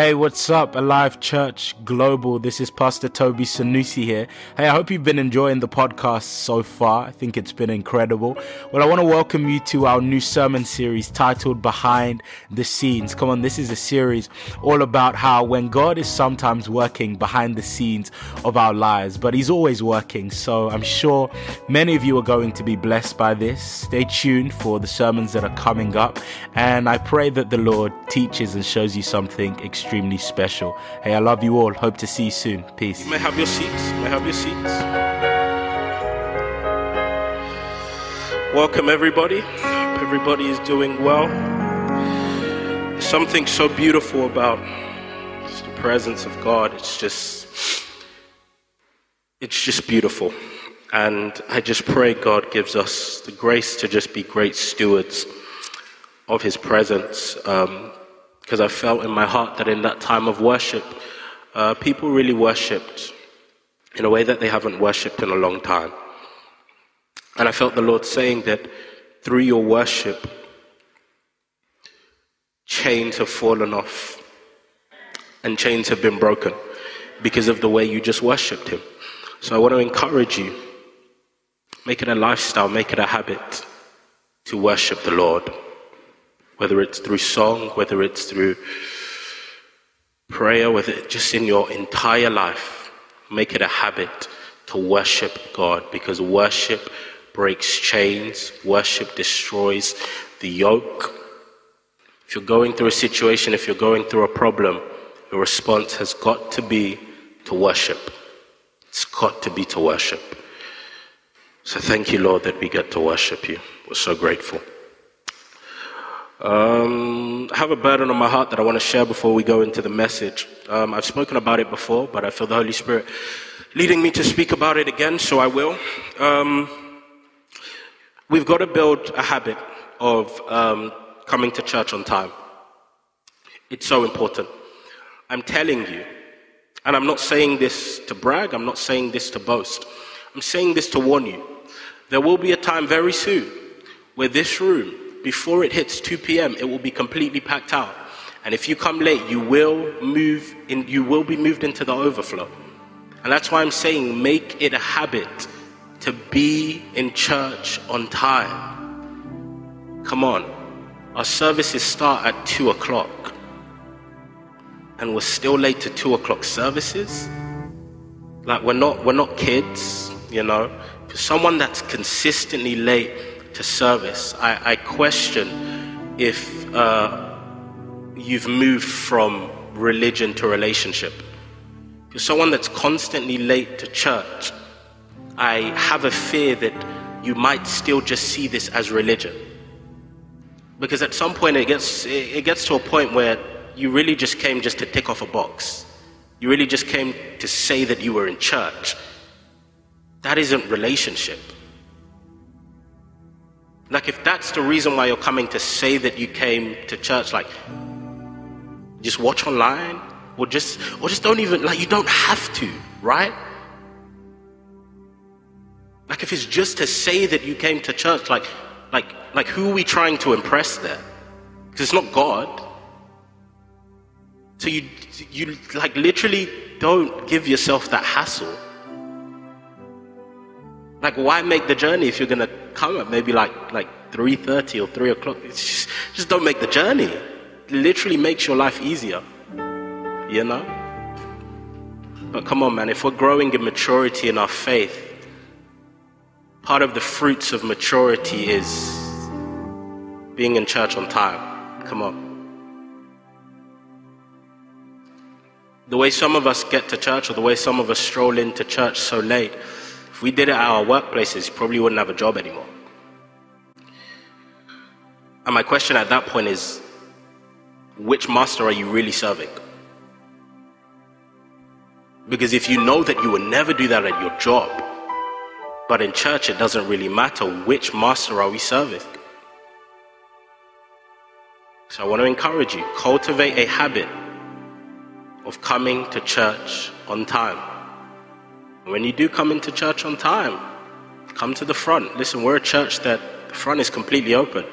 Hey, what's up, Alive Church Global? This is Pastor Tobi Sanusi here. Hey, I hope you've been enjoying the podcast so far. I think it's been incredible. Well, I want to welcome you to our new sermon series titled Behind the Scenes. Come on, this is a series all about how when God is sometimes working behind the scenes of our lives, but He's always working. So I'm sure many of you are going to be blessed by this. Stay tuned for the sermons that are coming up, and I pray that the Lord teaches and shows you something extremely special. Hey, I love you all. Hope to see you soon. Peace. You may have your seats. You may have your seats. Welcome, everybody. Hope everybody is doing well. Something so beautiful about the presence of God. It's just, it's just beautiful. And I just pray God gives us the grace to just be great stewards of His presence. Um, because I felt in my heart that in that time of worship, uh, people really worshipped in a way that they haven't worshipped in a long time. And I felt the Lord saying that through your worship, chains have fallen off and chains have been broken because of the way you just worshipped Him. So I want to encourage you make it a lifestyle, make it a habit to worship the Lord whether it's through song, whether it's through prayer, whether it's just in your entire life, make it a habit to worship God because worship breaks chains, worship destroys the yoke. If you're going through a situation, if you're going through a problem, your response has got to be to worship. It's got to be to worship. So thank you, Lord, that we get to worship you. We're so grateful. Um, I have a burden on my heart that I want to share before we go into the message. Um, I've spoken about it before, but I feel the Holy Spirit leading me to speak about it again, so I will. Um, we've got to build a habit of um, coming to church on time. It's so important. I'm telling you, and I'm not saying this to brag, I'm not saying this to boast. I'm saying this to warn you. There will be a time very soon where this room before it hits 2 p.m., it will be completely packed out. And if you come late, you will move in, you will be moved into the overflow. And that's why I'm saying make it a habit to be in church on time. Come on. Our services start at 2 o'clock. And we're still late to 2 o'clock services. Like we're not we're not kids, you know. For someone that's consistently late to service, I, I question if uh, you've moved from religion to relationship. You're someone that's constantly late to church, I have a fear that you might still just see this as religion. Because at some point it gets, it gets to a point where you really just came just to tick off a box. You really just came to say that you were in church. That isn't relationship. Like, if that's the reason why you're coming to say that you came to church, like, just watch online, or just, or just don't even, like, you don't have to, right? Like, if it's just to say that you came to church, like, like, like, who are we trying to impress there? Because it's not God. So you, you, like, literally don't give yourself that hassle. Like, why make the journey if you're gonna come at maybe like like three thirty or three o'clock? Just, just don't make the journey. It literally makes your life easier. You know. But come on, man. If we're growing in maturity in our faith, part of the fruits of maturity is being in church on time. Come on. The way some of us get to church, or the way some of us stroll into church so late if we did it at our workplaces, you probably wouldn't have a job anymore. And my question at that point is which master are you really serving? Because if you know that you will never do that at your job, but in church it doesn't really matter which master are we serving. So I want to encourage you cultivate a habit of coming to church on time. When you do come into church on time, come to the front. Listen, we're a church that the front is completely open.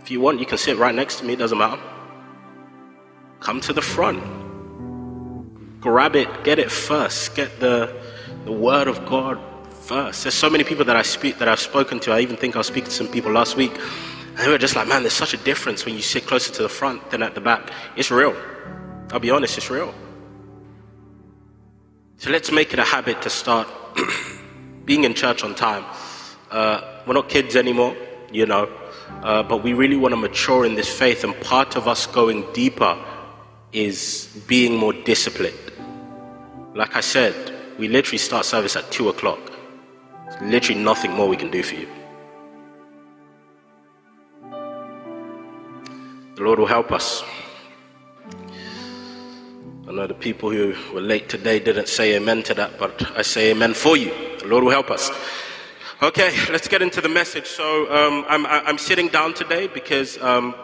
If you want, you can sit right next to me, it doesn't matter. come to the front. Grab it, get it first. Get the, the word of God first. There's so many people that I speak that I've spoken to. I even think I was speaking to some people last week. And they were just like, man, there's such a difference when you sit closer to the front than at the back. It's real. I'll be honest, it's real. So let's make it a habit to start being in church on time. Uh, we're not kids anymore, you know, uh, but we really want to mature in this faith, and part of us going deeper is being more disciplined. Like I said, we literally start service at 2 o'clock. There's literally nothing more we can do for you. The Lord will help us. I know the people who were late today didn't say amen to that, but I say amen for you. The Lord will help us. Okay, let's get into the message. So um, I'm, I'm sitting down today because, um,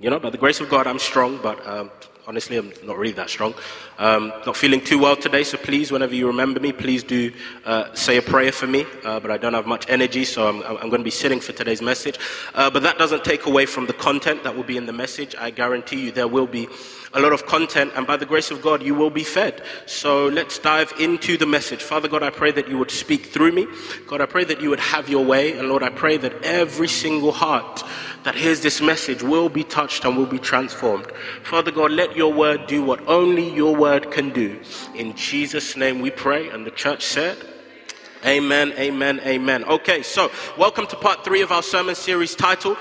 you know, by the grace of God, I'm strong, but um, honestly, I'm not really that strong. Um, not feeling too well today, so please, whenever you remember me, please do uh, say a prayer for me. Uh, but I don't have much energy, so I'm, I'm going to be sitting for today's message. Uh, but that doesn't take away from the content that will be in the message. I guarantee you there will be a lot of content, and by the grace of God, you will be fed. So let's dive into the message. Father God, I pray that you would speak through me. God, I pray that you would have your way. And Lord, I pray that every single heart that hears this message will be touched and will be transformed. Father God, let your word do what only your word can do. In Jesus' name we pray. And the church said, Amen, amen, amen. Okay, so welcome to part three of our sermon series titled,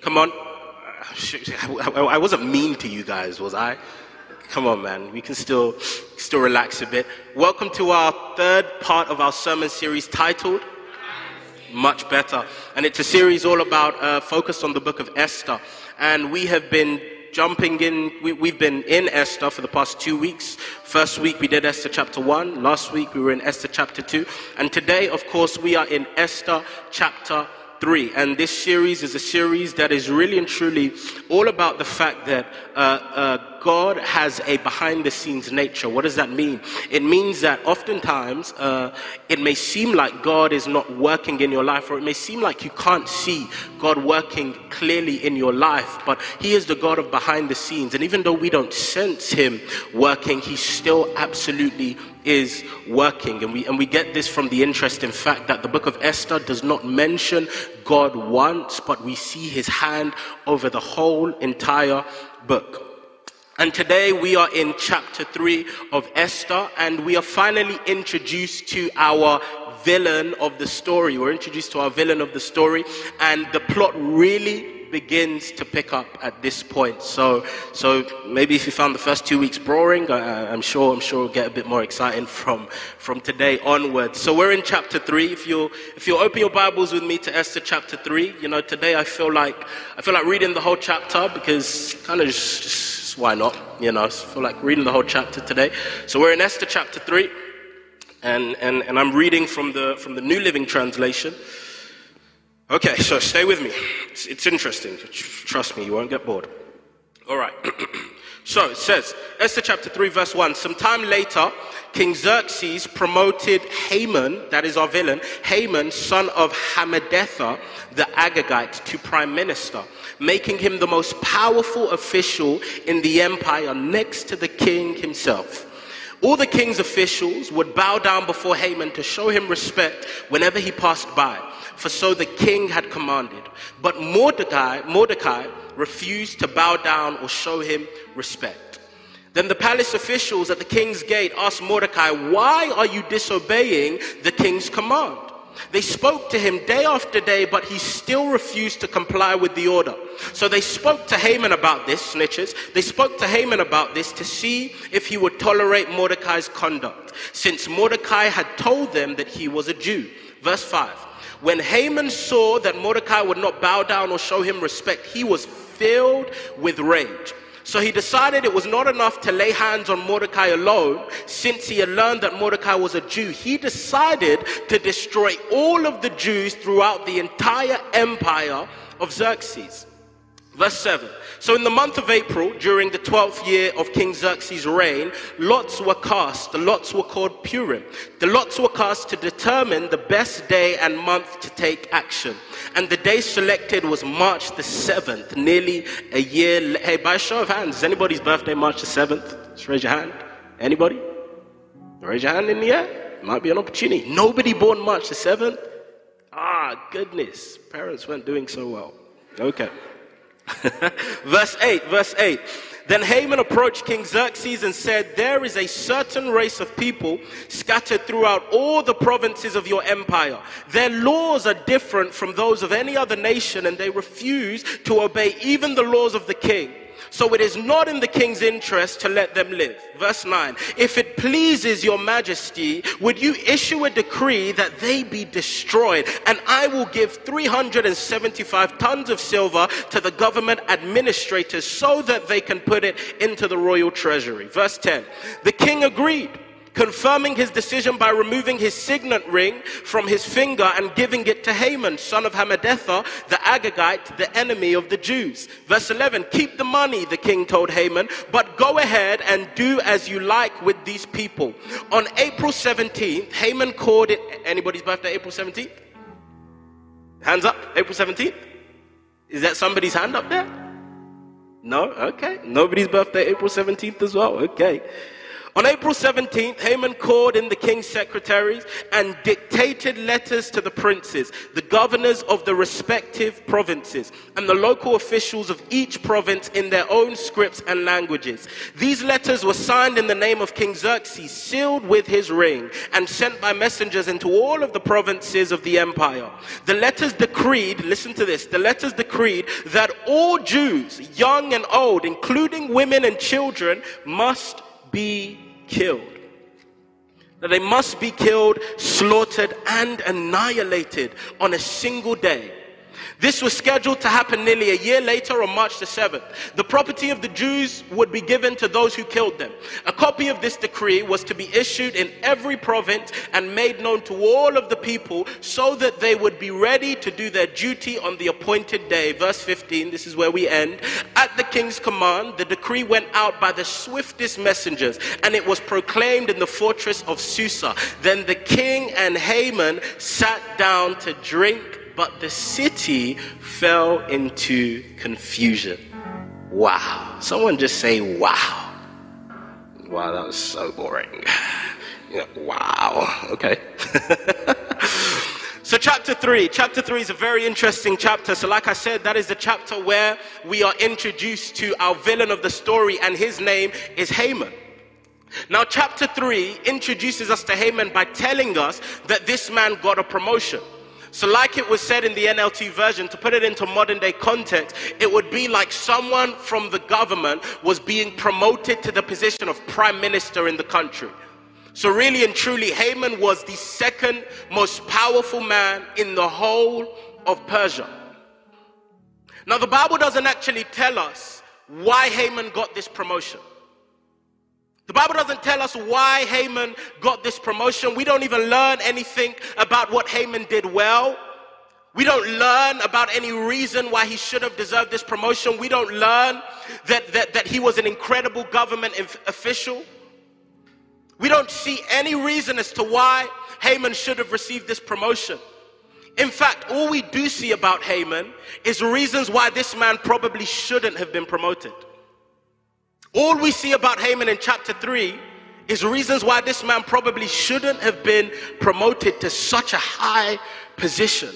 Come on. I wasn't mean to you guys, was I? Come on, man. We can still, still relax a bit. Welcome to our third part of our sermon series titled, much better. And it's a series all about uh, focused on the book of Esther. And we have been jumping in, we, have been in Esther for the past two weeks. First week we did Esther chapter 1. Last week we were in Esther chapter 2. And today, of course, we are in Esther chapter 3. And this series is a series that is really and truly all about the fact that uh, uh, God has a behind the scenes nature. What does that mean? It means that oftentimes uh, it may seem like God is not working in your life, or it may seem like you can't see God working clearly in your life, but He is the God of behind the scenes. And even though we don't sense Him working, He's still absolutely is working. And we, and we get this from the interesting fact that the book of Esther does not mention God once, but we see His hand over the whole entire book. And today we are in chapter 3 of Esther, and we are finally introduced to our villain of the story. We're introduced to our villain of the story, and the plot really begins to pick up at this point. So, so maybe if you found the first two weeks boring, I, am sure I'm sure we'll get a bit more exciting from from today onwards. So we're in chapter three. If you if you open your Bibles with me to Esther chapter three, you know today I feel like I feel like reading the whole chapter because kind of just, just why not? You know, I feel like reading the whole chapter today. So we're in Esther chapter 3, and, and, and I'm reading from the, from the New Living Translation. Okay, so stay with me. It's, it's interesting. Trust me, you won't get bored. All right. so it says, Esther chapter 3, verse 1. Some time later, King Xerxes promoted Haman, that is our villain, Haman, son of Hammedatha, the Agagite, to prime minister making him the most powerful official in the empire next to the king himself. All the king's officials would bow down before Haman to show him respect whenever he passed by, for so the king had commanded. But Mordecai, Mordecai refused to bow down or show him respect. Then the palace officials at the king's gate asked Mordecai, Why are you disobeying the king's command? They spoke to him day after day, but he still refused to comply with the order. So they spoke to Haman about this, snitches. They spoke to Haman about this to see if he would tolerate Mordecai's conduct, since Mordecai had told them that he was a Jew. Verse 5 When Haman saw that Mordecai would not bow down or show him respect, he was filled with rage. So he decided it was not enough to lay hands on Mordecai alone, since he had learned that Mordecai was a Jew. He decided to destroy all of the Jews throughout the entire empire of Xerxes. Verse 7. So, in the month of April, during the 12th year of King Xerxes' reign, lots were cast. The lots were called Purim. The lots were cast to determine the best day and month to take action. And the day selected was March the 7th, nearly a year. Hey, by show of hands, is anybody's birthday March the 7th? Just raise your hand. Anybody? Raise your hand in the air. Might be an opportunity. Nobody born March the 7th? Ah, goodness. Parents weren't doing so well. Okay. verse 8, verse 8. Then Haman approached King Xerxes and said, There is a certain race of people scattered throughout all the provinces of your empire. Their laws are different from those of any other nation, and they refuse to obey even the laws of the king. So it is not in the king's interest to let them live. Verse 9 If it pleases your majesty, would you issue a decree that they be destroyed? And I will give 375 tons of silver to the government administrators so that they can put it into the royal treasury. Verse 10 The king agreed confirming his decision by removing his signet ring from his finger and giving it to Haman, son of Hammedatha, the Agagite, the enemy of the Jews. Verse 11 Keep the money, the king told Haman, but go ahead and do as you like with these people. On April 17th, Haman called it. Anybody's birthday, April 17th? Hands up, April 17th? Is that somebody's hand up there? No? Okay. Nobody's birthday, April 17th as well. Okay. On April 17th, Haman called in the king's secretaries and dictated letters to the princes, the governors of the respective provinces, and the local officials of each province in their own scripts and languages. These letters were signed in the name of King Xerxes, sealed with his ring, and sent by messengers into all of the provinces of the empire. The letters decreed, listen to this, the letters decreed that all Jews, young and old, including women and children, must be killed. That they must be killed, slaughtered, and annihilated on a single day this was scheduled to happen nearly a year later on March the 7th. The property of the Jews would be given to those who killed them. A copy of this decree was to be issued in every province and made known to all of the people so that they would be ready to do their duty on the appointed day. Verse 15, this is where we end. At the king's command, the decree went out by the swiftest messengers and it was proclaimed in the fortress of Susa. Then the king and Haman sat down to drink but the city fell into confusion. Wow. Someone just say, wow. Wow, that was so boring. Wow. Okay. so, chapter three. Chapter three is a very interesting chapter. So, like I said, that is the chapter where we are introduced to our villain of the story, and his name is Haman. Now, chapter 3 introduces us to Haman by telling us that this man got a promotion. So, like it was said in the NLT version, to put it into modern day context, it would be like someone from the government was being promoted to the position of prime minister in the country. So, really and truly, Haman was the second most powerful man in the whole of Persia. Now, the Bible doesn't actually tell us why Haman got this promotion. The Bible doesn't tell us why Haman got this promotion. We don't even learn anything about what Haman did well. We don't learn about any reason why he should have deserved this promotion. We don't learn that, that, that he was an incredible government official. We don't see any reason as to why Haman should have received this promotion. In fact, all we do see about Haman is reasons why this man probably shouldn't have been promoted. All we see about Haman in chapter 3 is reasons why this man probably shouldn't have been promoted to such a high position.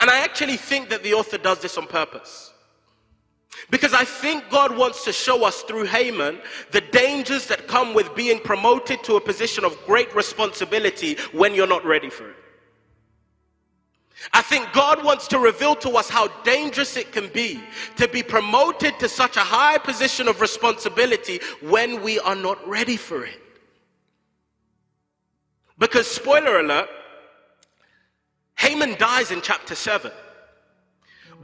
And I actually think that the author does this on purpose. Because I think God wants to show us through Haman the dangers that come with being promoted to a position of great responsibility when you're not ready for it. I think God wants to reveal to us how dangerous it can be to be promoted to such a high position of responsibility when we are not ready for it. Because, spoiler alert, Haman dies in chapter 7.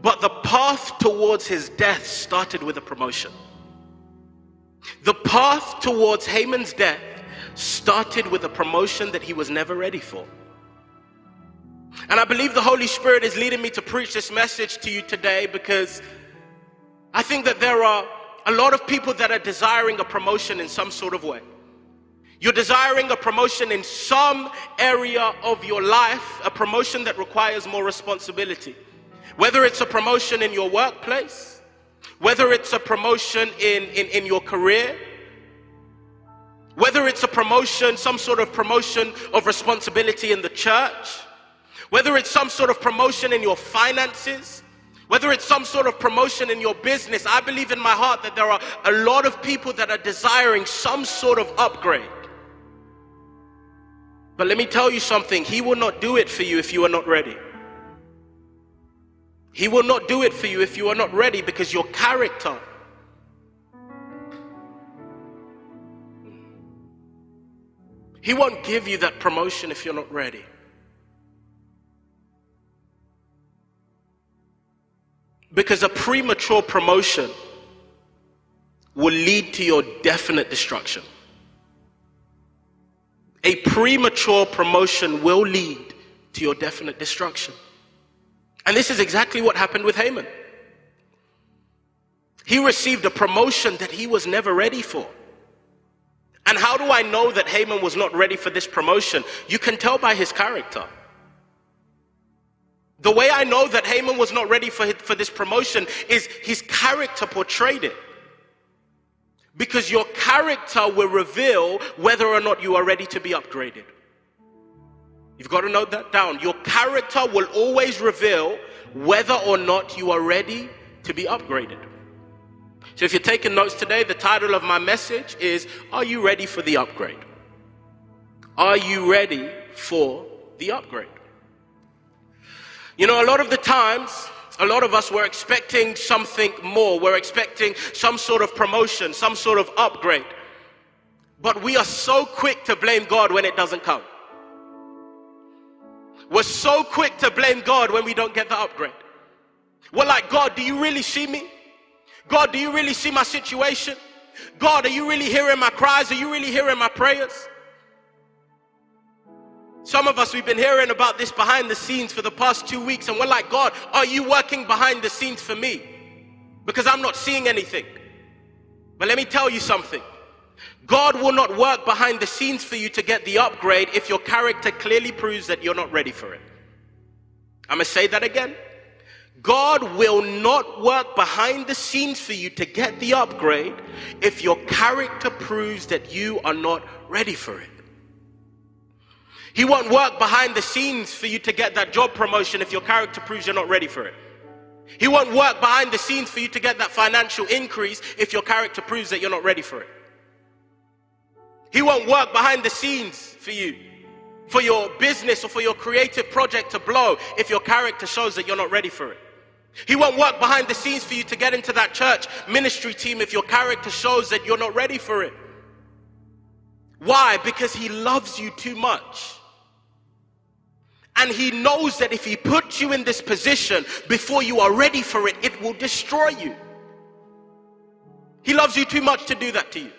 But the path towards his death started with a promotion. The path towards Haman's death started with a promotion that he was never ready for. And I believe the Holy Spirit is leading me to preach this message to you today because I think that there are a lot of people that are desiring a promotion in some sort of way. You're desiring a promotion in some area of your life, a promotion that requires more responsibility. Whether it's a promotion in your workplace, whether it's a promotion in, in, in your career, whether it's a promotion, some sort of promotion of responsibility in the church, whether it's some sort of promotion in your finances, whether it's some sort of promotion in your business, I believe in my heart that there are a lot of people that are desiring some sort of upgrade. But let me tell you something He will not do it for you if you are not ready. He will not do it for you if you are not ready because your character. He won't give you that promotion if you're not ready. Because a premature promotion will lead to your definite destruction. A premature promotion will lead to your definite destruction. And this is exactly what happened with Haman. He received a promotion that he was never ready for. And how do I know that Haman was not ready for this promotion? You can tell by his character. The way I know that Haman was not ready for, for this promotion is his character portrayed it. Because your character will reveal whether or not you are ready to be upgraded. You've got to note that down. Your character will always reveal whether or not you are ready to be upgraded. So if you're taking notes today, the title of my message is Are you ready for the upgrade? Are you ready for the upgrade? You know, a lot of the times, a lot of us were expecting something more. We're expecting some sort of promotion, some sort of upgrade. But we are so quick to blame God when it doesn't come. We're so quick to blame God when we don't get the upgrade. We're like, God, do you really see me? God, do you really see my situation? God, are you really hearing my cries? Are you really hearing my prayers? Some of us, we've been hearing about this behind the scenes for the past two weeks, and we're like, God, are you working behind the scenes for me? Because I'm not seeing anything. But let me tell you something God will not work behind the scenes for you to get the upgrade if your character clearly proves that you're not ready for it. I'm gonna say that again. God will not work behind the scenes for you to get the upgrade if your character proves that you are not ready for it. He won't work behind the scenes for you to get that job promotion if your character proves you're not ready for it. He won't work behind the scenes for you to get that financial increase if your character proves that you're not ready for it. He won't work behind the scenes for you, for your business or for your creative project to blow if your character shows that you're not ready for it. He won't work behind the scenes for you to get into that church ministry team if your character shows that you're not ready for it. Why? Because he loves you too much. And he knows that if he puts you in this position before you are ready for it, it will destroy you. He loves you too much to do that to you.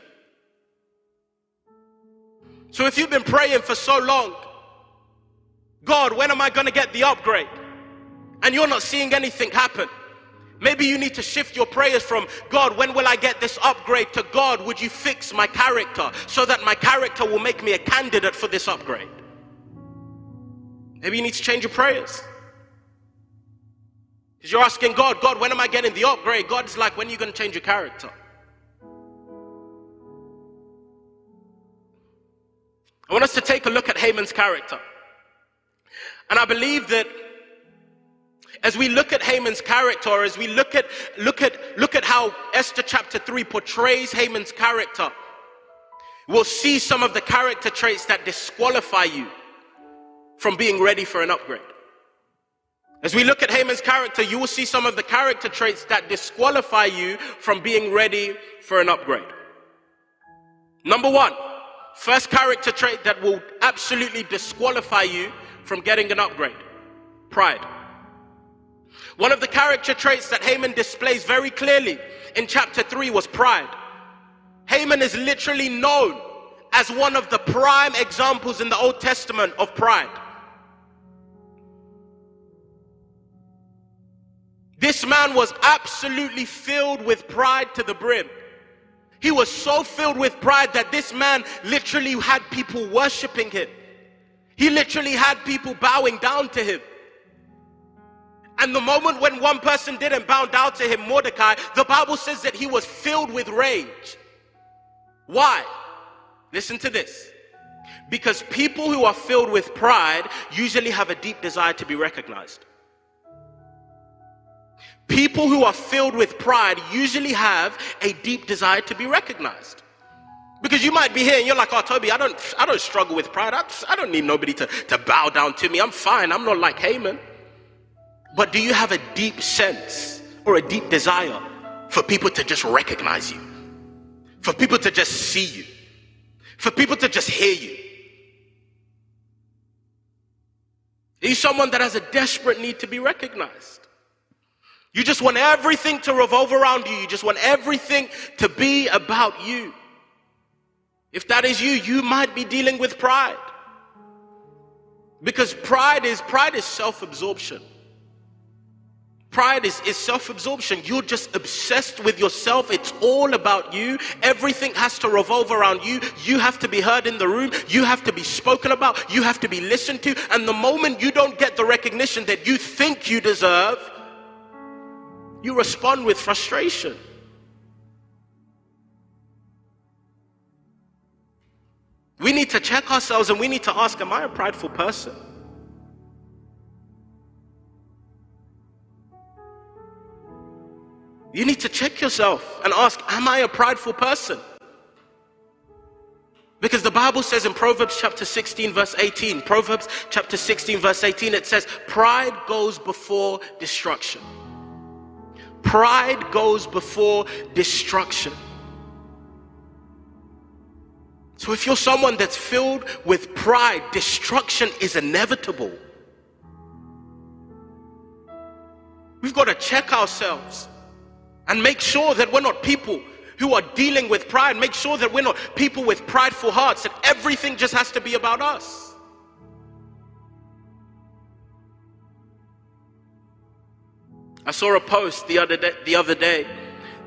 So if you've been praying for so long, God, when am I going to get the upgrade? And you're not seeing anything happen. Maybe you need to shift your prayers from God, when will I get this upgrade to God, would you fix my character so that my character will make me a candidate for this upgrade? Maybe you need to change your prayers. Because you're asking God, God, when am I getting the upgrade? God's like, when are you going to change your character? I want us to take a look at Haman's character. And I believe that as we look at Haman's character, as we look at, look at, look at how Esther chapter 3 portrays Haman's character, we'll see some of the character traits that disqualify you from being ready for an upgrade. As we look at Haman's character, you will see some of the character traits that disqualify you from being ready for an upgrade. Number one, first character trait that will absolutely disqualify you from getting an upgrade pride. One of the character traits that Haman displays very clearly in chapter 3 was pride. Haman is literally known as one of the prime examples in the Old Testament of pride. This man was absolutely filled with pride to the brim. He was so filled with pride that this man literally had people worshiping him. He literally had people bowing down to him. And the moment when one person didn't bow down to him, Mordecai, the Bible says that he was filled with rage. Why? Listen to this. Because people who are filled with pride usually have a deep desire to be recognized. People who are filled with pride usually have a deep desire to be recognized. Because you might be here and you're like, oh, Tobi, I don't, I don't struggle with pride. I, I don't need nobody to, to bow down to me. I'm fine. I'm not like Haman. But do you have a deep sense or a deep desire for people to just recognize you? For people to just see you? For people to just hear you? Are you someone that has a desperate need to be recognized? You just want everything to revolve around you. You just want everything to be about you. If that is you, you might be dealing with pride. Because pride is pride is self-absorption. Pride is, is self absorption. You're just obsessed with yourself. It's all about you. Everything has to revolve around you. You have to be heard in the room. You have to be spoken about. You have to be listened to. And the moment you don't get the recognition that you think you deserve, you respond with frustration. We need to check ourselves and we need to ask Am I a prideful person? You need to check yourself and ask, Am I a prideful person? Because the Bible says in Proverbs chapter 16, verse 18, Proverbs chapter 16, verse 18, it says, Pride goes before destruction. Pride goes before destruction. So if you're someone that's filled with pride, destruction is inevitable. We've got to check ourselves. And make sure that we're not people who are dealing with pride. Make sure that we're not people with prideful hearts, that everything just has to be about us. I saw a post the other day, the other day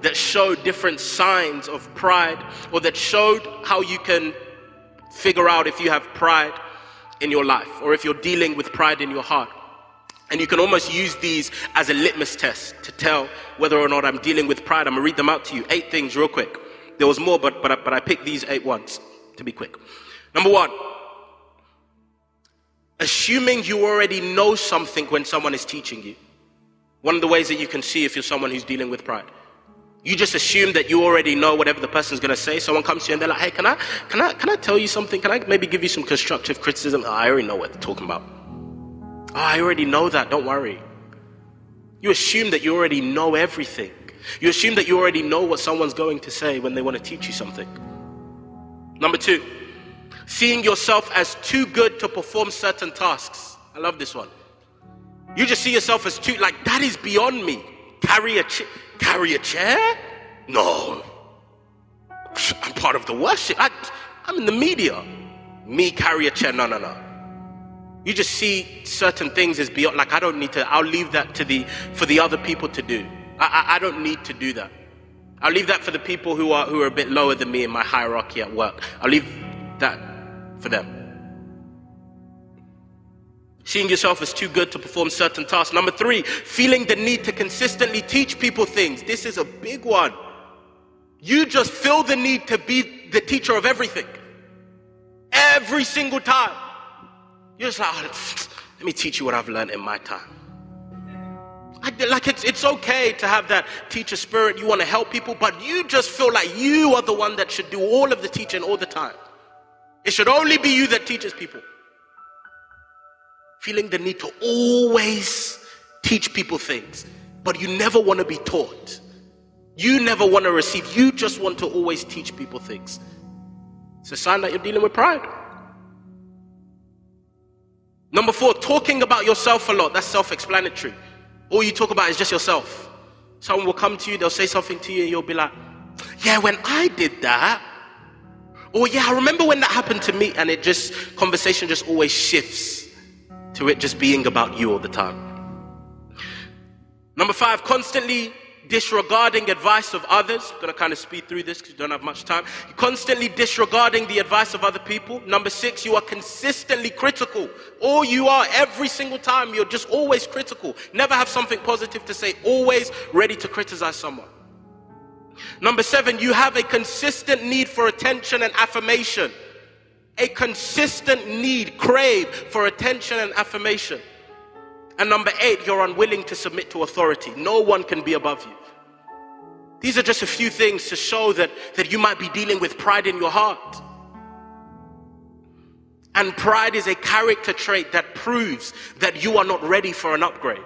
that showed different signs of pride or that showed how you can figure out if you have pride in your life or if you're dealing with pride in your heart. And you can almost use these as a litmus test to tell whether or not I'm dealing with pride. I'm going to read them out to you. Eight things, real quick. There was more, but, but, but I picked these eight ones to be quick. Number one, assuming you already know something when someone is teaching you. One of the ways that you can see if you're someone who's dealing with pride. You just assume that you already know whatever the person's going to say. Someone comes to you and they're like, hey, can I, can, I, can I tell you something? Can I maybe give you some constructive criticism? Oh, I already know what they're talking about. Oh, I already know that, don't worry. You assume that you already know everything. You assume that you already know what someone's going to say when they want to teach you something. Number two, seeing yourself as too good to perform certain tasks. I love this one. You just see yourself as too, like, that is beyond me. Carry a, ch- carry a chair? No. I'm part of the worship. I, I'm in the media. Me carry a chair? No, no, no. You just see certain things as beyond, like, I don't need to, I'll leave that to the, for the other people to do. I, I, I don't need to do that. I'll leave that for the people who are, who are a bit lower than me in my hierarchy at work. I'll leave that for them. Seeing yourself as too good to perform certain tasks. Number three, feeling the need to consistently teach people things. This is a big one. You just feel the need to be the teacher of everything. Every single time. You're just like, oh, let me teach you what I've learned in my time. I, like it's, it's okay to have that teacher spirit. You want to help people, but you just feel like you are the one that should do all of the teaching all the time. It should only be you that teaches people. Feeling the need to always teach people things, but you never want to be taught. You never want to receive. You just want to always teach people things. It's a sign that you're dealing with pride. Number four, talking about yourself a lot. That's self explanatory. All you talk about is just yourself. Someone will come to you, they'll say something to you, and you'll be like, Yeah, when I did that. Or, yeah, I remember when that happened to me. And it just, conversation just always shifts to it just being about you all the time. Number five, constantly disregarding advice of others. I'm going to kind of speed through this because you don't have much time. Constantly disregarding the advice of other people. Number six, you are consistently critical. All you are, every single time, you're just always critical. Never have something positive to say, always ready to criticize someone. Number seven, you have a consistent need for attention and affirmation. A consistent need, crave for attention and affirmation. And number eight, you're unwilling to submit to authority. No one can be above you. These are just a few things to show that, that you might be dealing with pride in your heart. And pride is a character trait that proves that you are not ready for an upgrade.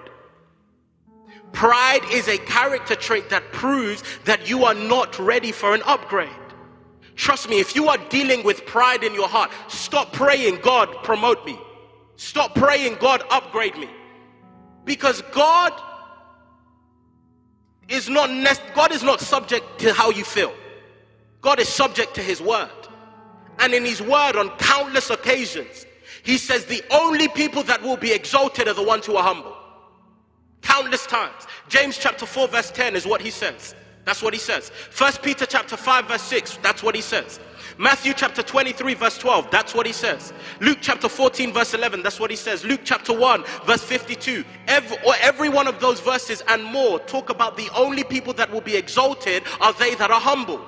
Pride is a character trait that proves that you are not ready for an upgrade. Trust me, if you are dealing with pride in your heart, stop praying, God, promote me. Stop praying, God, upgrade me. Because God is not God is not subject to how you feel. God is subject to his word. And in his word on countless occasions, he says the only people that will be exalted are the ones who are humble. Countless times. James chapter 4 verse 10 is what he says. That's what he says. First Peter chapter 5 verse 6, that's what he says. Matthew chapter 23, verse 12, that's what he says. Luke chapter 14, verse 11, that's what he says. Luke chapter 1, verse 52. Every, every one of those verses and more talk about the only people that will be exalted are they that are humble.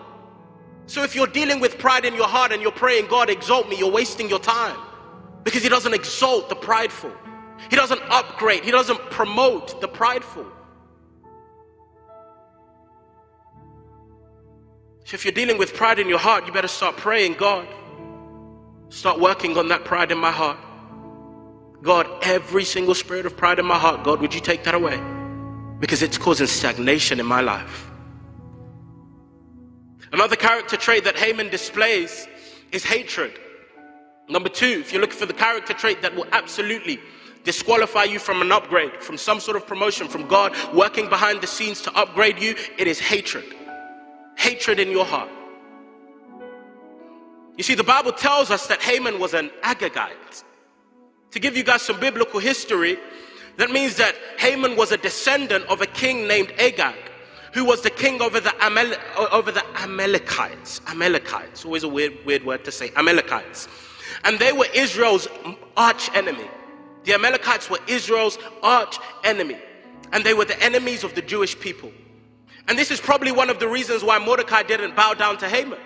So if you're dealing with pride in your heart and you're praying, God, exalt me, you're wasting your time. Because He doesn't exalt the prideful, He doesn't upgrade, He doesn't promote the prideful. So if you're dealing with pride in your heart, you better start praying, God, start working on that pride in my heart. God, every single spirit of pride in my heart, God, would you take that away? Because it's causing stagnation in my life. Another character trait that Haman displays is hatred. Number two, if you're looking for the character trait that will absolutely disqualify you from an upgrade, from some sort of promotion, from God working behind the scenes to upgrade you, it is hatred hatred in your heart. You see, the Bible tells us that Haman was an Agagite. To give you guys some biblical history, that means that Haman was a descendant of a king named Agag, who was the king over the, Amale- over the Amalekites. Amalekites, always a weird, weird word to say, Amalekites. And they were Israel's arch enemy. The Amalekites were Israel's arch enemy. And they were the enemies of the Jewish people. And this is probably one of the reasons why Mordecai didn't bow down to Haman.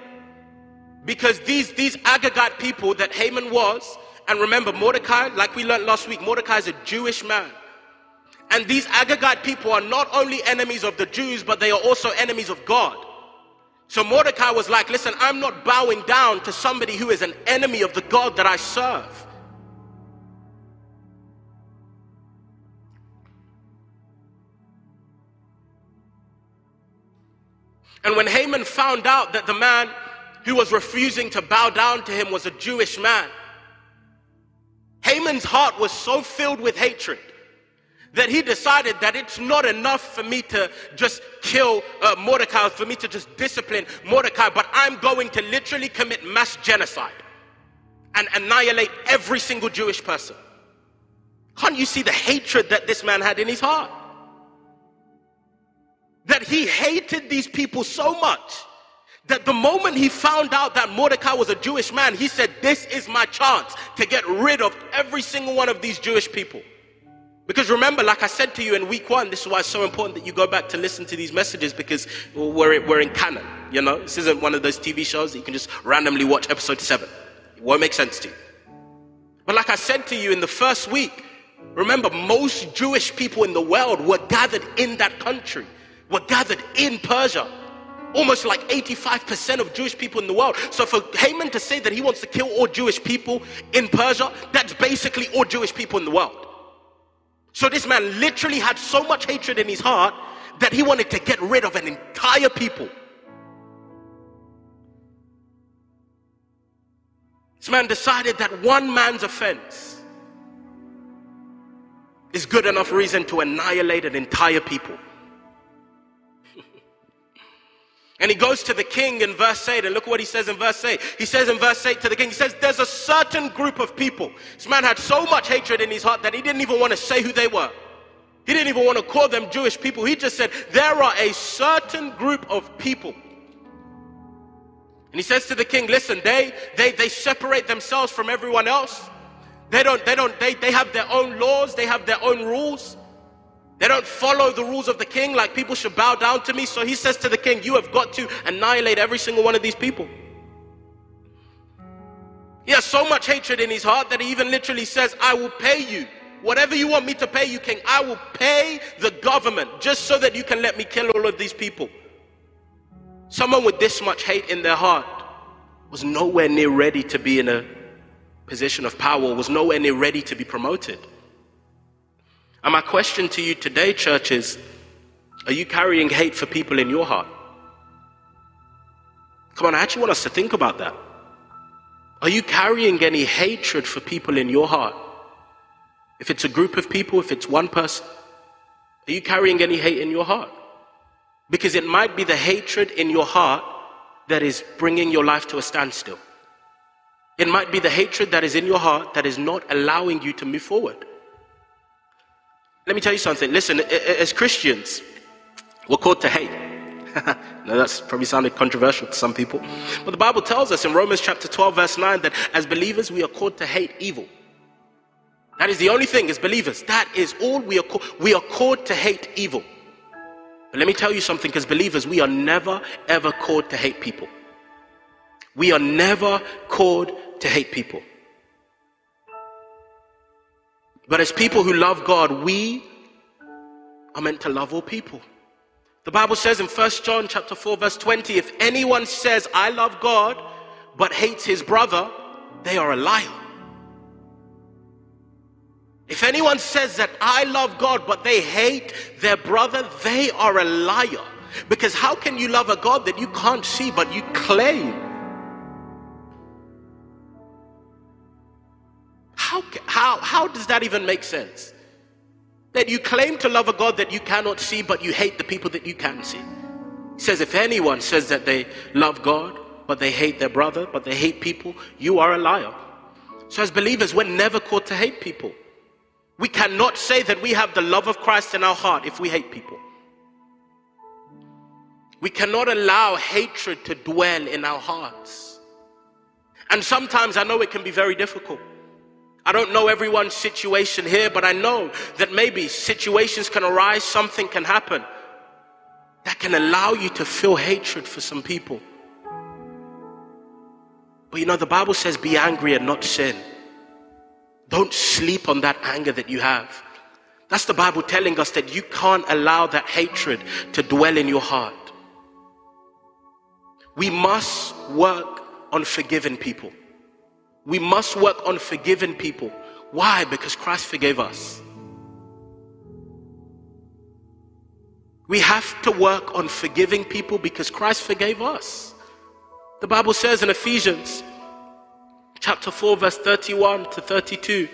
Because these, these Agagite people that Haman was, and remember, Mordecai, like we learned last week, Mordecai is a Jewish man. And these Agagite people are not only enemies of the Jews, but they are also enemies of God. So Mordecai was like, listen, I'm not bowing down to somebody who is an enemy of the God that I serve. And when Haman found out that the man who was refusing to bow down to him was a Jewish man, Haman's heart was so filled with hatred that he decided that it's not enough for me to just kill uh, Mordecai, for me to just discipline Mordecai, but I'm going to literally commit mass genocide and annihilate every single Jewish person. Can't you see the hatred that this man had in his heart? That he hated these people so much that the moment he found out that Mordecai was a Jewish man, he said, This is my chance to get rid of every single one of these Jewish people. Because remember, like I said to you in week one, this is why it's so important that you go back to listen to these messages because we're, we're in canon. You know, this isn't one of those TV shows that you can just randomly watch episode seven. It won't make sense to you. But like I said to you in the first week, remember, most Jewish people in the world were gathered in that country were gathered in Persia. Almost like 85% of Jewish people in the world. So for Haman to say that he wants to kill all Jewish people in Persia, that's basically all Jewish people in the world. So this man literally had so much hatred in his heart that he wanted to get rid of an entire people. This man decided that one man's offense is good enough reason to annihilate an entire people. And he goes to the king in verse 8, and look what he says in verse 8. He says in verse 8 to the king, he says, There's a certain group of people. This man had so much hatred in his heart that he didn't even want to say who they were. He didn't even want to call them Jewish people. He just said, There are a certain group of people. And he says to the king, Listen, they, they, they separate themselves from everyone else. They don't, they don't, they, they have their own laws, they have their own rules. They don't follow the rules of the king, like people should bow down to me. So he says to the king, You have got to annihilate every single one of these people. He has so much hatred in his heart that he even literally says, I will pay you. Whatever you want me to pay you, king, I will pay the government just so that you can let me kill all of these people. Someone with this much hate in their heart was nowhere near ready to be in a position of power, was nowhere near ready to be promoted. And my question to you today, church, is are you carrying hate for people in your heart? Come on, I actually want us to think about that. Are you carrying any hatred for people in your heart? If it's a group of people, if it's one person, are you carrying any hate in your heart? Because it might be the hatred in your heart that is bringing your life to a standstill. It might be the hatred that is in your heart that is not allowing you to move forward. Let me tell you something. Listen, as Christians, we're called to hate. now that's probably sounded controversial to some people. But the Bible tells us in Romans chapter 12, verse 9, that as believers we are called to hate evil. That is the only thing as believers. That is all we are called. We are called to hate evil. But let me tell you something, as believers, we are never ever called to hate people. We are never called to hate people. But as people who love God, we are meant to love all people. The Bible says in 1 John chapter 4 verse 20, if anyone says I love God but hates his brother, they are a liar. If anyone says that I love God but they hate their brother, they are a liar. Because how can you love a God that you can't see but you claim? How, how, how does that even make sense? That you claim to love a God that you cannot see, but you hate the people that you can see. He says, if anyone says that they love God, but they hate their brother, but they hate people, you are a liar. So, as believers, we're never called to hate people. We cannot say that we have the love of Christ in our heart if we hate people. We cannot allow hatred to dwell in our hearts. And sometimes I know it can be very difficult. I don't know everyone's situation here, but I know that maybe situations can arise, something can happen that can allow you to feel hatred for some people. But you know, the Bible says, be angry and not sin. Don't sleep on that anger that you have. That's the Bible telling us that you can't allow that hatred to dwell in your heart. We must work on forgiving people. We must work on forgiving people. Why? Because Christ forgave us. We have to work on forgiving people because Christ forgave us. The Bible says in Ephesians chapter 4, verse 31 to 32,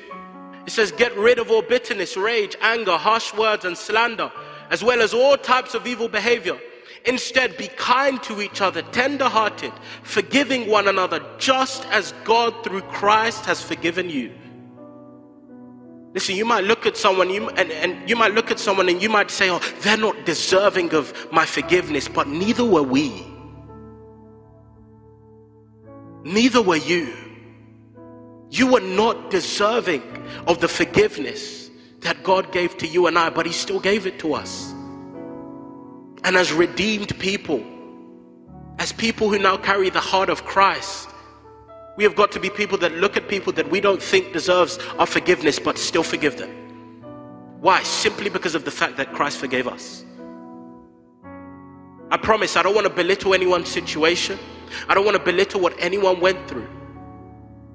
it says, Get rid of all bitterness, rage, anger, harsh words, and slander, as well as all types of evil behavior. Instead, be kind to each other, tender hearted, forgiving one another, just as God through Christ has forgiven you. Listen, you might look at someone you, and, and you might look at someone and you might say, Oh, they're not deserving of my forgiveness, but neither were we. Neither were you. You were not deserving of the forgiveness that God gave to you and I, but He still gave it to us and as redeemed people, as people who now carry the heart of Christ, we have got to be people that look at people that we don't think deserves our forgiveness but still forgive them. Why? Simply because of the fact that Christ forgave us. I promise I don't want to belittle anyone's situation. I don't want to belittle what anyone went through.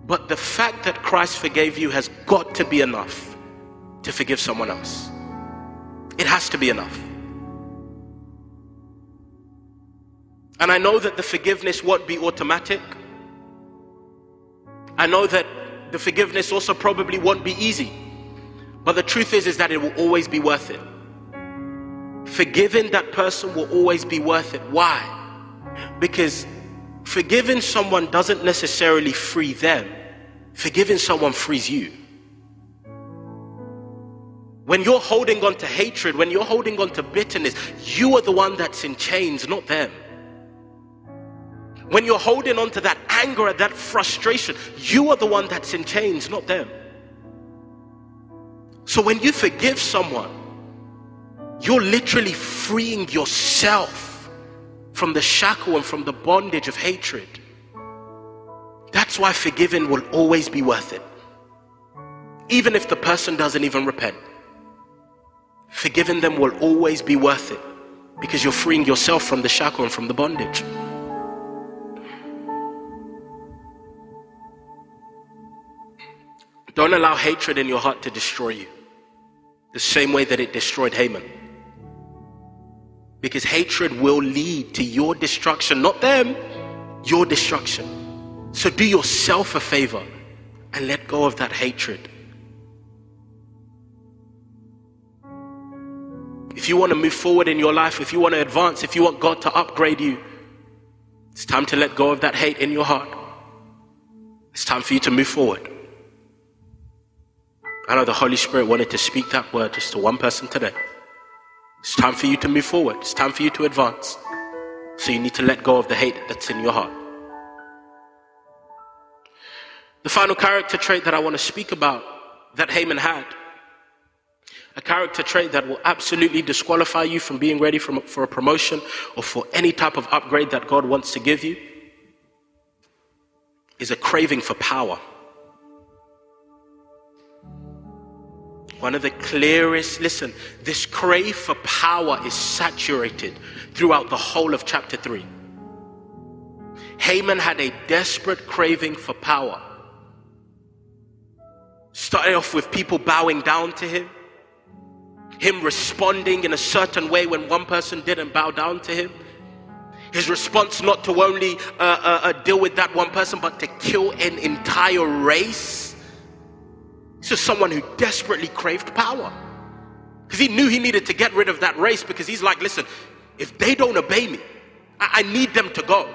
But the fact that Christ forgave you has got to be enough to forgive someone else. It has to be enough. And I know that the forgiveness won't be automatic. I know that the forgiveness also probably won't be easy. But the truth is is that it will always be worth it. Forgiving that person will always be worth it. Why? Because forgiving someone doesn't necessarily free them. Forgiving someone frees you. When you're holding on to hatred, when you're holding on to bitterness, you are the one that's in chains, not them. When you're holding on to that anger, and that frustration, you are the one that's in chains, not them. So when you forgive someone, you're literally freeing yourself from the shackle and from the bondage of hatred. That's why forgiving will always be worth it. Even if the person doesn't even repent, forgiving them will always be worth it because you're freeing yourself from the shackle and from the bondage. Don't allow hatred in your heart to destroy you the same way that it destroyed Haman. Because hatred will lead to your destruction, not them, your destruction. So do yourself a favor and let go of that hatred. If you want to move forward in your life, if you want to advance, if you want God to upgrade you, it's time to let go of that hate in your heart. It's time for you to move forward. I know the Holy Spirit wanted to speak that word just to one person today. It's time for you to move forward. It's time for you to advance. So you need to let go of the hate that's in your heart. The final character trait that I want to speak about that Haman had, a character trait that will absolutely disqualify you from being ready for, for a promotion or for any type of upgrade that God wants to give you, is a craving for power. One of the clearest, listen, this crave for power is saturated throughout the whole of chapter 3. Haman had a desperate craving for power. Started off with people bowing down to him, him responding in a certain way when one person didn't bow down to him. His response not to only uh, uh, uh, deal with that one person, but to kill an entire race this is someone who desperately craved power. Because he knew he needed to get rid of that race because he's like, listen, if they don't obey me, I, I need them to go.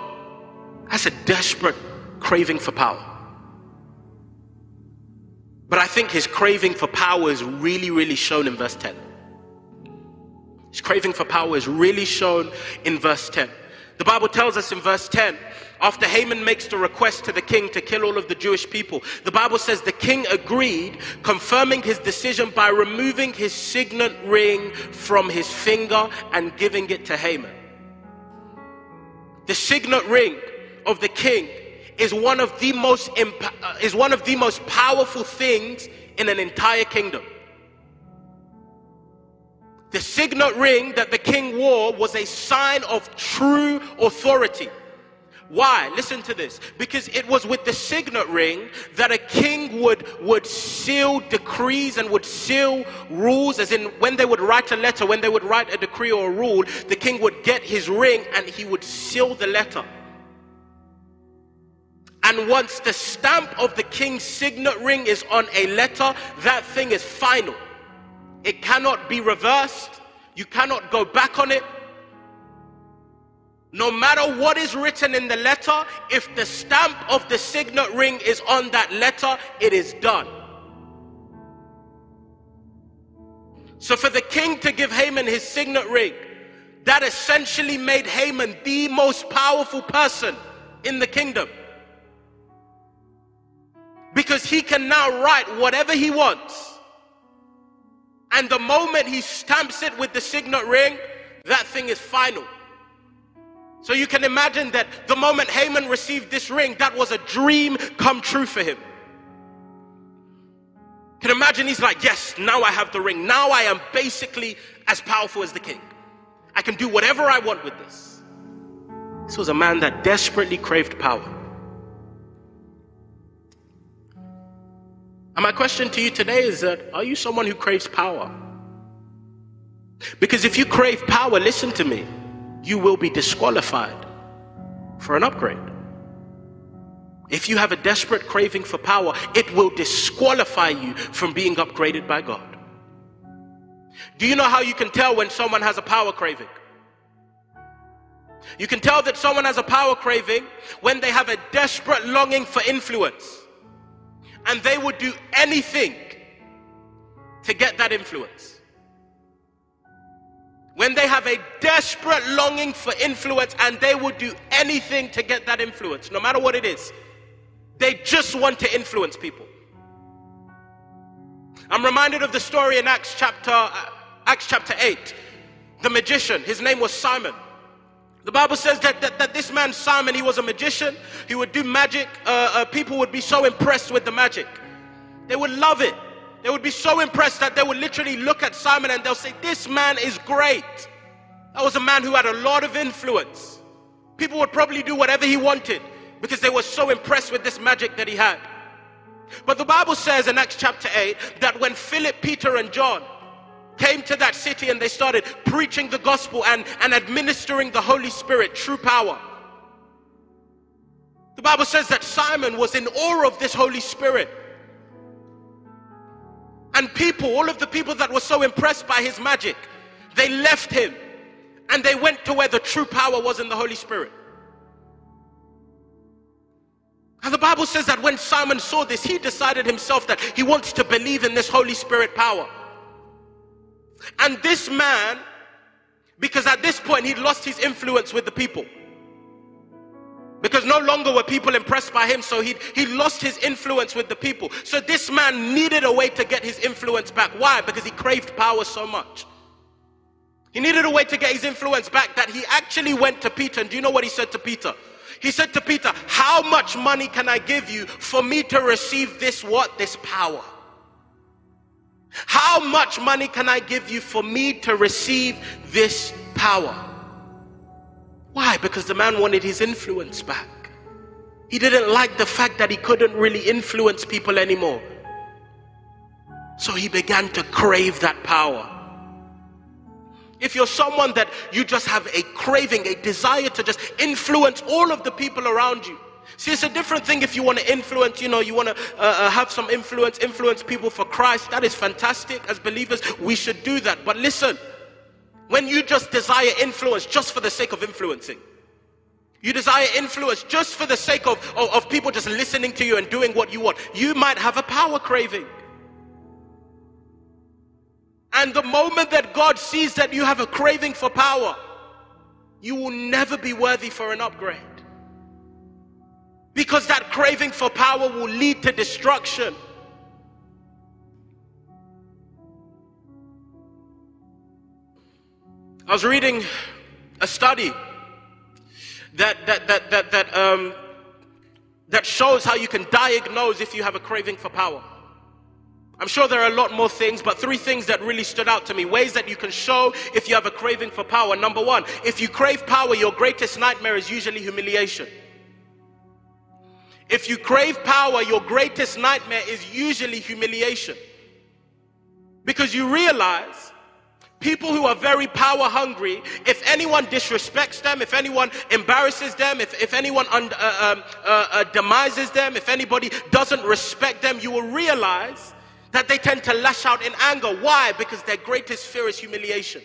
That's a desperate craving for power. But I think his craving for power is really, really shown in verse 10. His craving for power is really shown in verse 10. The Bible tells us in verse 10 after Haman makes the request to the king to kill all of the Jewish people, the Bible says the king agreed, confirming his decision by removing his signet ring from his finger and giving it to Haman. The signet ring of the king is one of the most impa- uh, is one of the most powerful things in an entire kingdom. The signet ring that the king wore was a sign of true authority. Why? Listen to this. Because it was with the signet ring that a king would, would seal decrees and would seal rules, as in when they would write a letter, when they would write a decree or a rule, the king would get his ring and he would seal the letter. And once the stamp of the king's signet ring is on a letter, that thing is final. It cannot be reversed. You cannot go back on it. No matter what is written in the letter, if the stamp of the signet ring is on that letter, it is done. So, for the king to give Haman his signet ring, that essentially made Haman the most powerful person in the kingdom. Because he can now write whatever he wants. And the moment he stamps it with the signet ring, that thing is final. So you can imagine that the moment Haman received this ring, that was a dream come true for him. Can imagine he's like, Yes, now I have the ring. Now I am basically as powerful as the king. I can do whatever I want with this. This was a man that desperately craved power. And my question to you today is that are you someone who craves power? Because if you crave power, listen to me you will be disqualified for an upgrade. If you have a desperate craving for power, it will disqualify you from being upgraded by God. Do you know how you can tell when someone has a power craving? You can tell that someone has a power craving when they have a desperate longing for influence. And they would do anything to get that influence. When they have a desperate longing for influence and they will do anything to get that influence, no matter what it is, they just want to influence people. I'm reminded of the story in Acts chapter, uh, Acts chapter 8. The magician, his name was Simon. The Bible says that, that, that this man, Simon, he was a magician. He would do magic. Uh, uh, people would be so impressed with the magic. They would love it. They would be so impressed that they would literally look at Simon and they'll say, This man is great. That was a man who had a lot of influence. People would probably do whatever he wanted because they were so impressed with this magic that he had. But the Bible says in Acts chapter 8 that when Philip, Peter, and John came to that city and they started preaching the gospel and, and administering the Holy Spirit, true power. The Bible says that Simon was in awe of this Holy Spirit. And people, all of the people that were so impressed by his magic, they left him and they went to where the true power was in the Holy Spirit. And the Bible says that when Simon saw this, he decided himself that he wants to believe in this Holy Spirit power. And this man, because at this point he'd lost his influence with the people. Because no longer were people impressed by him, so he he lost his influence with the people. So this man needed a way to get his influence back. Why? Because he craved power so much. He needed a way to get his influence back that he actually went to Peter. And do you know what he said to Peter? He said to Peter, How much money can I give you for me to receive this what? This power. How much money can I give you for me to receive this power? Why? Because the man wanted his influence back. He didn't like the fact that he couldn't really influence people anymore. So he began to crave that power. If you're someone that you just have a craving, a desire to just influence all of the people around you, See, it's a different thing if you want to influence, you know, you want to uh, uh, have some influence, influence people for Christ. That is fantastic. As believers, we should do that. But listen, when you just desire influence just for the sake of influencing, you desire influence just for the sake of, of, of people just listening to you and doing what you want, you might have a power craving. And the moment that God sees that you have a craving for power, you will never be worthy for an upgrade. Because that craving for power will lead to destruction. I was reading a study that that that that that um that shows how you can diagnose if you have a craving for power. I'm sure there are a lot more things, but three things that really stood out to me. Ways that you can show if you have a craving for power. Number one, if you crave power, your greatest nightmare is usually humiliation. If you crave power, your greatest nightmare is usually humiliation. Because you realize people who are very power hungry, if anyone disrespects them, if anyone embarrasses them, if, if anyone uh, um, uh, uh, demises them, if anybody doesn't respect them, you will realize that they tend to lash out in anger. Why? Because their greatest fear is humiliation.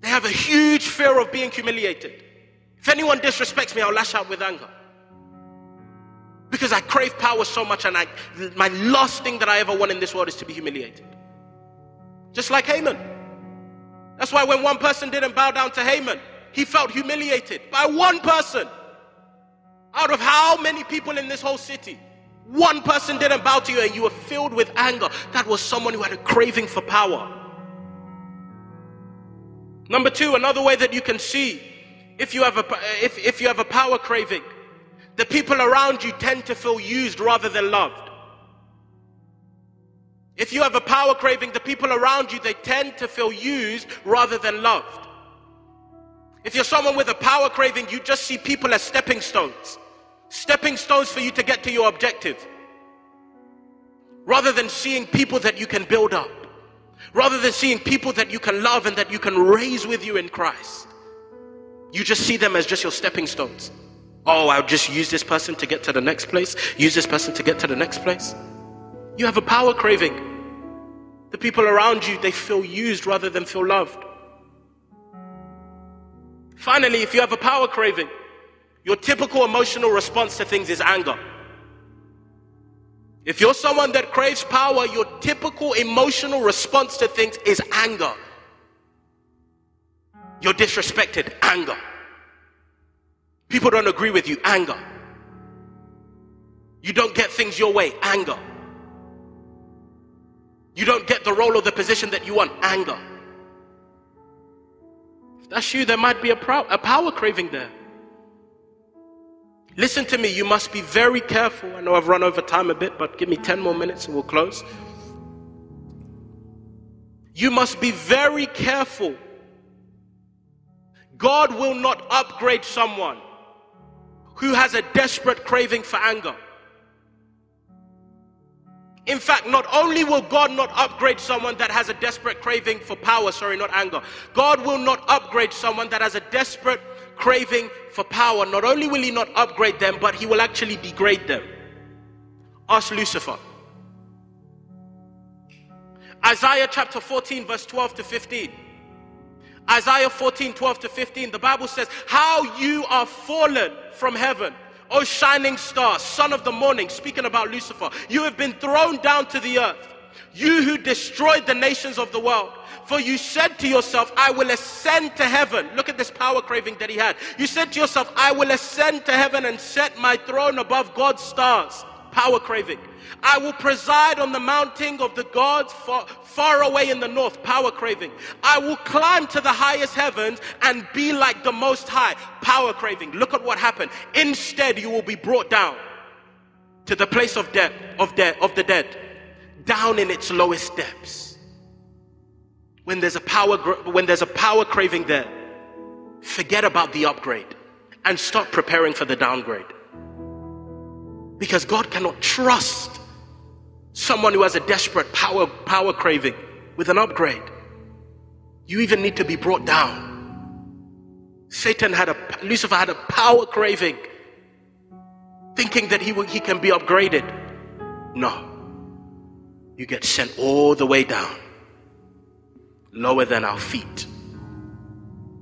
They have a huge fear of being humiliated. If anyone disrespects me, I'll lash out with anger. Because I crave power so much, and I, my last thing that I ever want in this world is to be humiliated. Just like Haman. That's why when one person didn't bow down to Haman, he felt humiliated by one person. Out of how many people in this whole city? One person didn't bow to you and you were filled with anger. That was someone who had a craving for power. Number two, another way that you can see if you have a, if, if you have a power craving, the people around you tend to feel used rather than loved. If you have a power craving, the people around you, they tend to feel used rather than loved. If you're someone with a power craving, you just see people as stepping stones. Stepping stones for you to get to your objective. Rather than seeing people that you can build up. Rather than seeing people that you can love and that you can raise with you in Christ. You just see them as just your stepping stones. Oh, I'll just use this person to get to the next place, use this person to get to the next place. You have a power craving. The people around you, they feel used rather than feel loved. Finally, if you have a power craving, your typical emotional response to things is anger. If you're someone that craves power, your typical emotional response to things is anger. You're disrespected, anger. People don't agree with you, anger. You don't get things your way, anger. You don't get the role or the position that you want, anger. If that's you, there might be a, a power craving there. Listen to me, you must be very careful. I know I've run over time a bit, but give me 10 more minutes and we'll close. You must be very careful. God will not upgrade someone who has a desperate craving for anger. In fact, not only will God not upgrade someone that has a desperate craving for power, sorry, not anger, God will not upgrade someone that has a desperate craving for power, not only will he not upgrade them, but he will actually degrade them. Ask Lucifer. Isaiah chapter 14, verse 12 to 15. Isaiah 14, 12 to 15, the Bible says, How you are fallen from heaven, O shining star, son of the morning, speaking about Lucifer. You have been thrown down to the earth, you who destroyed the nations of the world. For you said to yourself, I will ascend to heaven. Look at this power craving that he had. You said to yourself, I will ascend to heaven and set my throne above God's stars. Power craving. I will preside on the mountain of the gods far, far away in the north. Power craving. I will climb to the highest heavens and be like the most high. Power craving. Look at what happened. Instead, you will be brought down to the place of death, of death, of the dead, down in its lowest depths. When there's a power, when there's a power craving there, forget about the upgrade and start preparing for the downgrade. Because God cannot trust someone who has a desperate power, power craving with an upgrade. You even need to be brought down. Satan had a, Lucifer had a power craving, thinking that he, he can be upgraded. No. You get sent all the way down lower than our feet.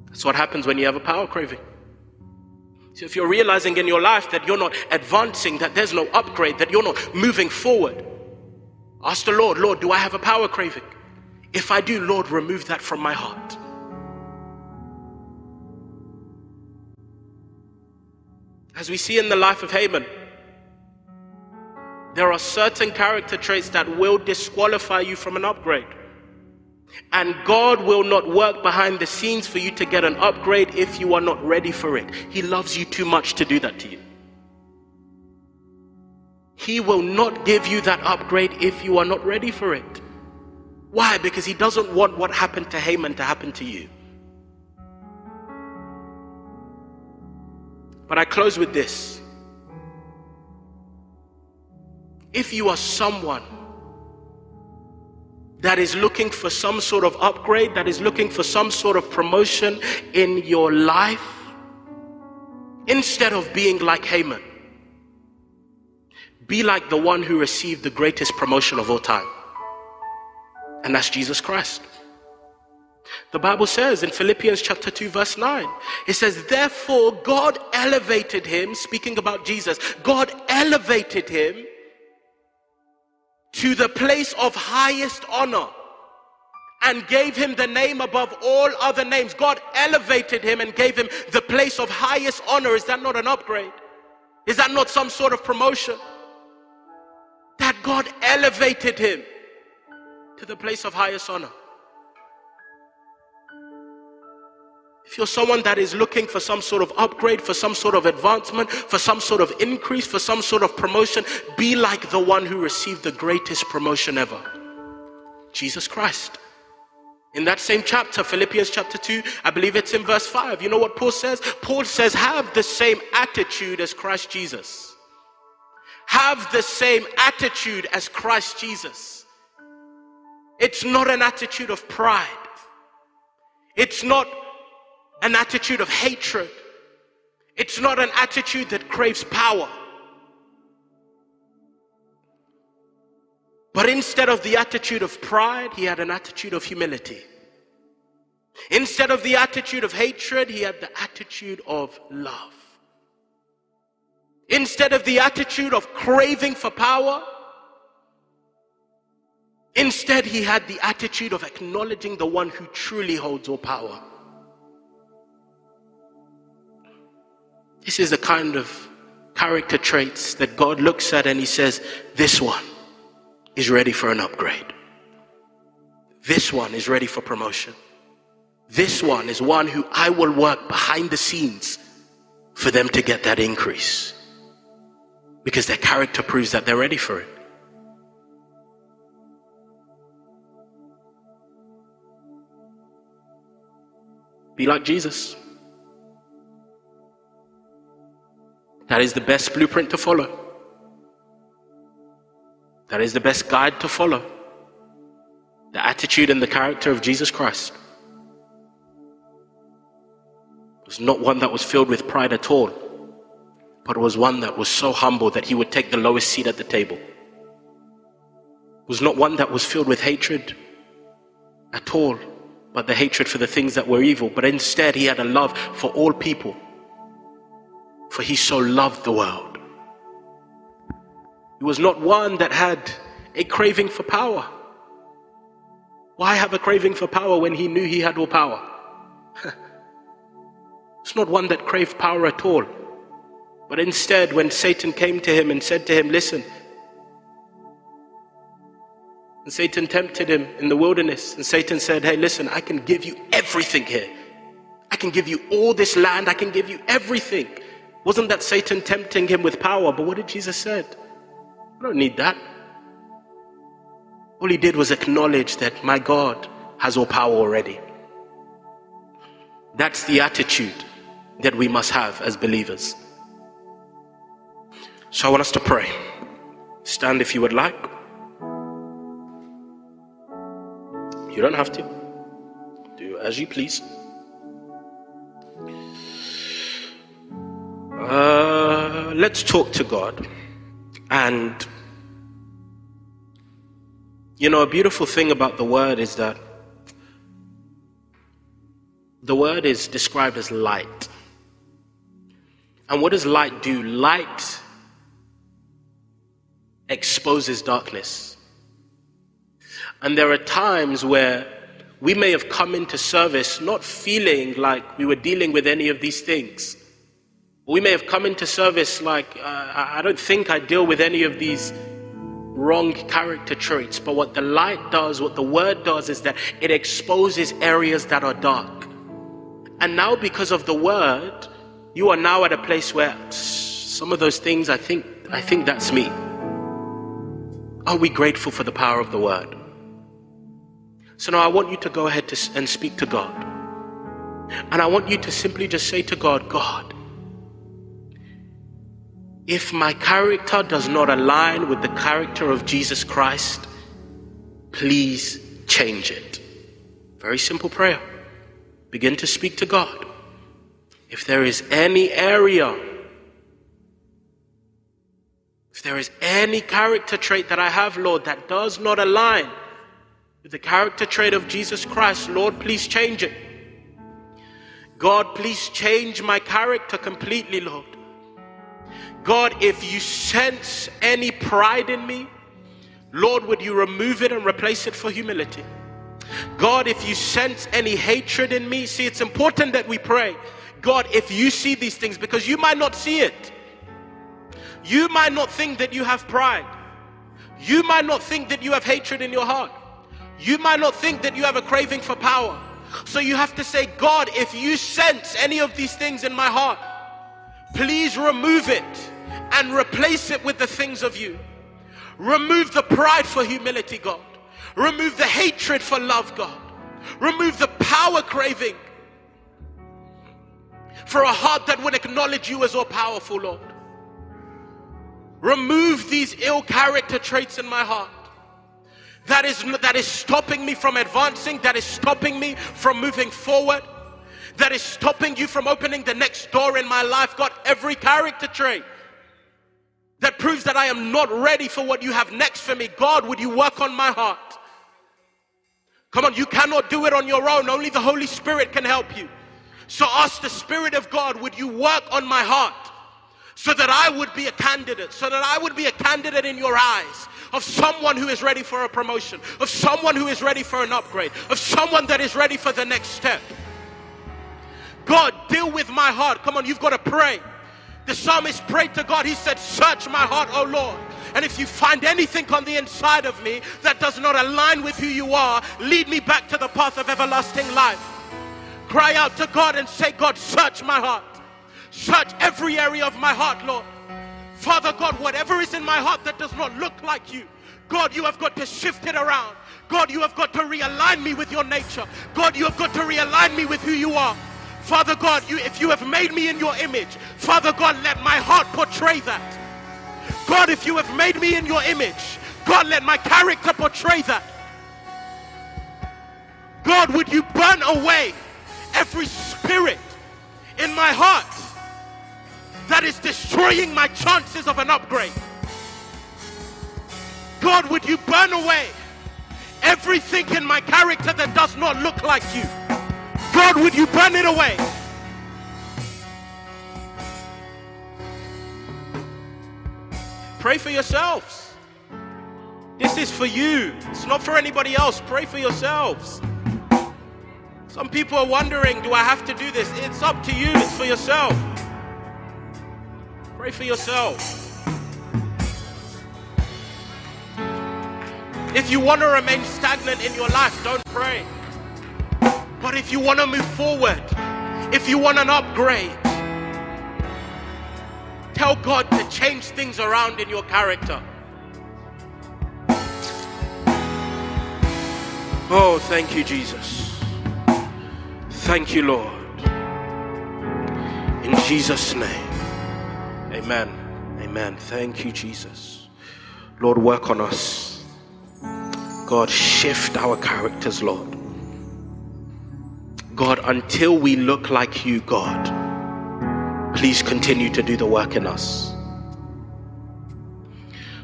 That's what happens when you have a power craving. So if you're realizing in your life that you're not advancing, that there's no upgrade, that you're not moving forward, ask the Lord, Lord, do I have a power craving? If I do, Lord, remove that from my heart. As we see in the life of Haman, there are certain character traits that will disqualify you from an upgrade. And God will not work behind the scenes for you to get an upgrade if you are not ready for it. He loves you too much to do that to you. He will not give you that upgrade if you are not ready for it. Why? Because He doesn't want what happened to Haman to happen to you. But I close with this. If you are someone that is looking for some sort of upgrade, that is looking for some sort of promotion in your life, instead of being like Haman, be like the one who received the greatest promotion of all time. And that's Jesus Christ. The Bible says in Philippians chapter 2, verse 9, it says, Therefore, God elevated him, speaking about Jesus, God elevated him to the place of highest honor and gave him the name above all other names. God elevated him and gave him the place of highest honor. Is that not an upgrade? Is that not some sort of promotion? That God elevated him to the place of highest honor. If you're someone that is looking for some sort of upgrade, for some sort of advancement, for some sort of increase, for some sort of promotion, be like the one who received the greatest promotion ever Jesus Christ. In that same chapter, Philippians chapter 2, I believe it's in verse 5. You know what Paul says? Paul says, Have the same attitude as Christ Jesus. Have the same attitude as Christ Jesus. It's not an attitude of pride. It's not an attitude of hatred. It's not an attitude that craves power. But instead of the attitude of pride, he had an attitude of humility. Instead of the attitude of hatred, he had the attitude of love. Instead of the attitude of craving for power, Instead, he had the attitude of acknowledging the one who truly holds all power. This is the kind of character traits that God looks at and he says, This one is ready for an upgrade. This one is ready for promotion. This one is one who I will work behind the scenes for them to get that increase because their character proves that they're ready for it. Be like Jesus. That is the best blueprint to follow. That is the best guide to follow. The attitude and the character of Jesus Christ was not one that was filled with pride at all, but was one that was so humble that he would take the lowest seat at the table. Was not one that was filled with hatred at all, but the hatred for the things that were evil, but instead he had a love for all people. For he so loved the world. He was not one that had a craving for power. Why have a craving for power when he knew he had all power? it's not one that craved power at all. But instead, when Satan came to him and said to him, Listen, and Satan tempted him in the wilderness. And Satan said, Hey, listen, I can give you everything here. I can give you all this land. I can give you everything. Wasn't that Satan tempting him with power? But what did Jesus said? I don't need that. All he did was acknowledge that my God has all power already. That's the attitude that we must have as believers. So I want us to pray. Stand if you would like. You don't have to. Do as you please. Uh, let's talk to God. And, you know, a beautiful thing about the word is that the word is described as light. And what does light do? Light exposes darkness. And there are times where we may have come into service not feeling like we were dealing with any of these things. We may have come into service like, uh, I don't think I deal with any of these wrong character traits. But what the light does, what the word does, is that it exposes areas that are dark. And now, because of the word, you are now at a place where some of those things, I think, I think that's me. Are we grateful for the power of the word? So now I want you to go ahead to, and speak to God. And I want you to simply just say to God, God, if my character does not align with the character of Jesus Christ, please change it. Very simple prayer. Begin to speak to God. If there is any area, if there is any character trait that I have, Lord, that does not align with the character trait of Jesus Christ, Lord, please change it. God, please change my character completely, Lord. God, if you sense any pride in me, Lord, would you remove it and replace it for humility? God, if you sense any hatred in me, see, it's important that we pray. God, if you see these things, because you might not see it, you might not think that you have pride, you might not think that you have hatred in your heart. You might not think that you have a craving for power. So you have to say, God, if you sense any of these things in my heart, please remove it and replace it with the things of you. Remove the pride for humility, God. Remove the hatred for love, God. Remove the power craving for a heart that would acknowledge you as all powerful, Lord. Remove these ill character traits in my heart that is, that is stopping me from advancing, that is stopping me from moving forward, that is stopping you from opening the next door in my life. God, every character trait that proves that I am not ready for what you have next for me. God, would you work on my heart? Come on, you cannot do it on your own. Only the Holy Spirit can help you. So ask the Spirit of God, would you work on my heart? so that I would be a candidate, so that I would be a candidate in your eyes of someone who is ready for a promotion, of someone who is ready for an upgrade, of someone that is ready for the next step. God, deal with my heart. Come on, you've got to pray. The psalmist prayed to God. He said, Search my heart, O Lord. And if you find anything on the inside of me that does not align with who you are, lead me back to the path of everlasting life. Cry out to God and say, God, search my heart. Search every area of my heart, Lord. Father God, whatever is in my heart that does not look like you, God, you have got to shift it around. God, you have got to realign me with your nature. God, you have got to realign me with who you are. Father God, you, if you have made me in your image, Father God, let my heart portray that. God, if you have made me in your image, God, let my character portray that. God, would you burn away every spirit in my heart that is destroying my chances of an upgrade? God, would you burn away everything in my character that does not look like you? God, would you burn it away? Pray for yourselves. This is for you. It's not for anybody else. Pray for yourselves. Some people are wondering, do I have to do this? It's up to you. It's for yourself. Pray for yourself. If you want to remain stagnant in your life, don't pray. But if you want to move forward, if you want an upgrade, Tell God to change things around in your character. Oh, thank you, Jesus. Thank you, Lord. In Jesus' name. Amen. Amen. Thank you, Jesus. Lord, work on us. God, shift our characters, Lord. God, until we look like you, God please continue to do the work in us.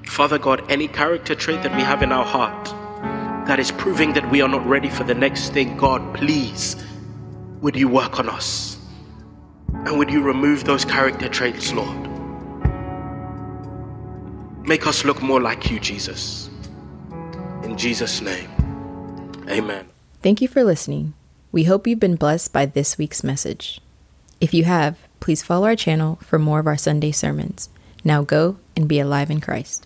Father God, any character trait that we have in our heart that is proving that we are not ready for the next thing, God, please, would you work on us? And would you remove those character traits, Lord? Make us look more like you, Jesus. In Jesus' name, amen. Thank you for listening. We hope you've been blessed by this week's message. If you have, please follow our channel for more of our Sunday sermons. Now go and be alive in Christ.